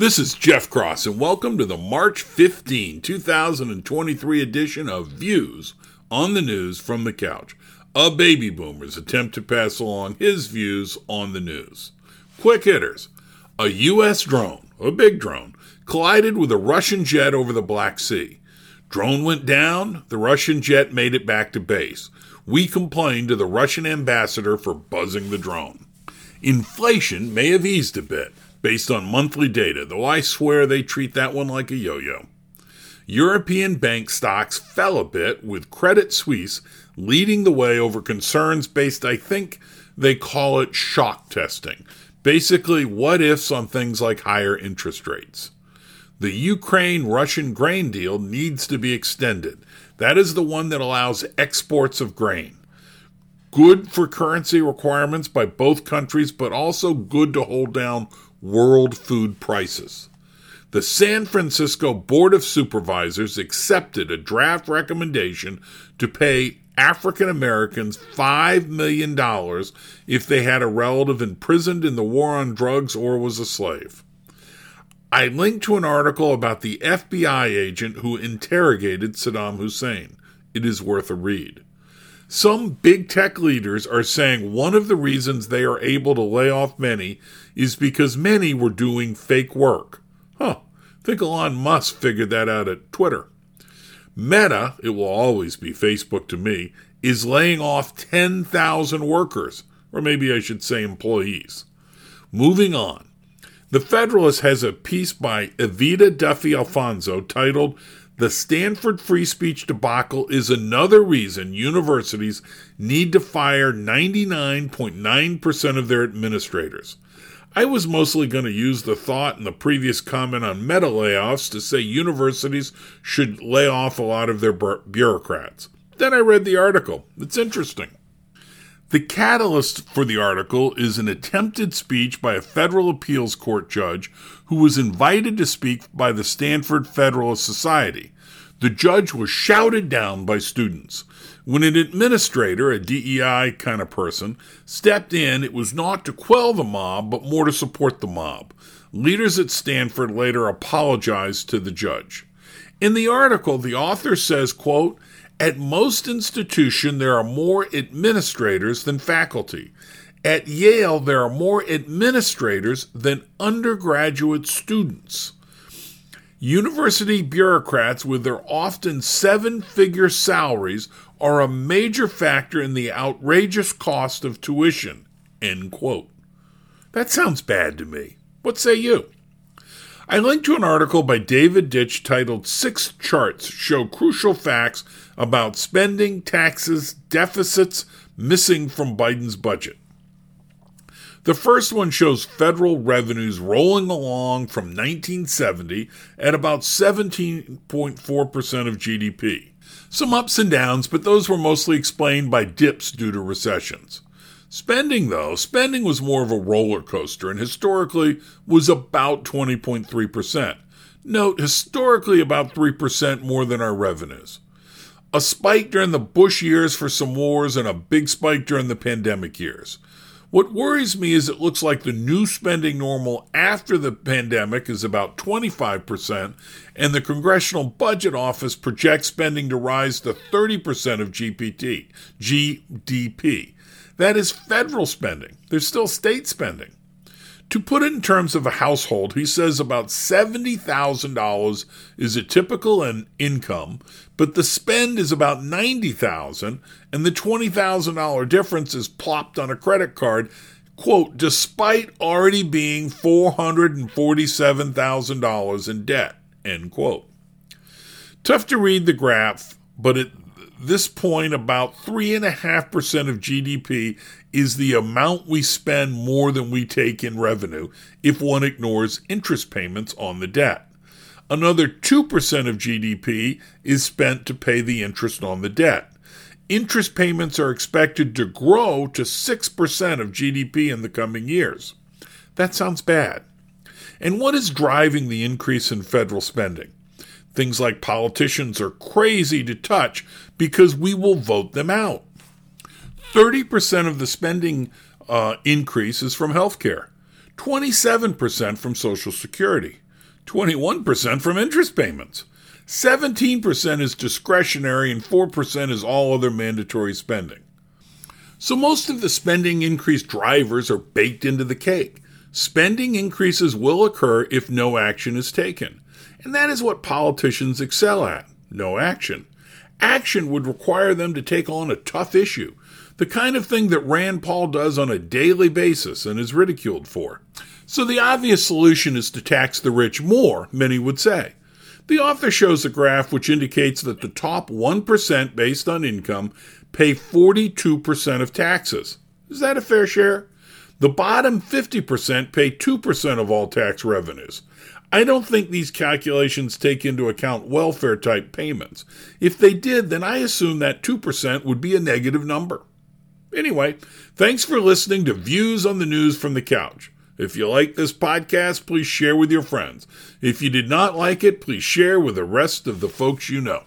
This is Jeff Cross, and welcome to the March 15, 2023 edition of Views on the News from the Couch, a baby boomer's attempt to pass along his views on the news. Quick hitters A U.S. drone, a big drone, collided with a Russian jet over the Black Sea. Drone went down, the Russian jet made it back to base. We complained to the Russian ambassador for buzzing the drone. Inflation may have eased a bit based on monthly data, though I swear they treat that one like a yo yo. European bank stocks fell a bit, with Credit Suisse leading the way over concerns based, I think they call it shock testing. Basically, what ifs on things like higher interest rates. The Ukraine Russian grain deal needs to be extended. That is the one that allows exports of grain. Good for currency requirements by both countries, but also good to hold down world food prices. The San Francisco Board of Supervisors accepted a draft recommendation to pay African Americans $5 million if they had a relative imprisoned in the war on drugs or was a slave. I linked to an article about the FBI agent who interrogated Saddam Hussein. It is worth a read. Some big tech leaders are saying one of the reasons they are able to lay off many is because many were doing fake work. Huh. Think Elon Musk figured that out at Twitter. Meta, it will always be Facebook to me, is laying off 10,000 workers, or maybe I should say employees. Moving on. The Federalist has a piece by Evita Duffy Alfonso titled the Stanford free speech debacle is another reason universities need to fire 99.9% of their administrators. I was mostly going to use the thought in the previous comment on meta layoffs to say universities should lay off a lot of their bureaucrats. Then I read the article. It's interesting. The catalyst for the article is an attempted speech by a federal appeals court judge who was invited to speak by the Stanford Federalist Society. The judge was shouted down by students. When an administrator, a DEI kind of person, stepped in, it was not to quell the mob, but more to support the mob. Leaders at Stanford later apologized to the judge. In the article, the author says, quote, at most institutions, there are more administrators than faculty. At Yale, there are more administrators than undergraduate students. University bureaucrats, with their often seven figure salaries, are a major factor in the outrageous cost of tuition. End quote. That sounds bad to me. What say you? I linked to an article by David Ditch titled Six Charts Show Crucial Facts About Spending, Taxes, Deficits Missing from Biden's Budget. The first one shows federal revenues rolling along from 1970 at about 17.4% of GDP. Some ups and downs, but those were mostly explained by dips due to recessions. Spending, though, spending was more of a roller coaster and historically was about 20.3%. Note, historically about 3% more than our revenues. A spike during the Bush years for some wars and a big spike during the pandemic years. What worries me is it looks like the new spending normal after the pandemic is about 25%, and the Congressional Budget Office projects spending to rise to 30% of GPT, GDP. That is federal spending. There's still state spending. To put it in terms of a household, he says about $70,000 is a typical income, but the spend is about $90,000 and the $20,000 difference is plopped on a credit card, quote, despite already being $447,000 in debt, end quote. Tough to read the graph, but it this point, about 3.5% of GDP is the amount we spend more than we take in revenue if one ignores interest payments on the debt. Another 2% of GDP is spent to pay the interest on the debt. Interest payments are expected to grow to 6% of GDP in the coming years. That sounds bad. And what is driving the increase in federal spending? Things like politicians are crazy to touch because we will vote them out. 30% of the spending uh, increase is from healthcare, 27% from Social Security. 21% from interest payments. 17% is discretionary and 4% is all other mandatory spending. So most of the spending increase drivers are baked into the cake. Spending increases will occur if no action is taken. And that is what politicians excel at no action. Action would require them to take on a tough issue, the kind of thing that Rand Paul does on a daily basis and is ridiculed for. So the obvious solution is to tax the rich more, many would say. The author shows a graph which indicates that the top 1% based on income pay 42% of taxes. Is that a fair share? The bottom 50% pay 2% of all tax revenues. I don't think these calculations take into account welfare type payments. If they did, then I assume that 2% would be a negative number. Anyway, thanks for listening to Views on the News from the Couch. If you like this podcast, please share with your friends. If you did not like it, please share with the rest of the folks you know.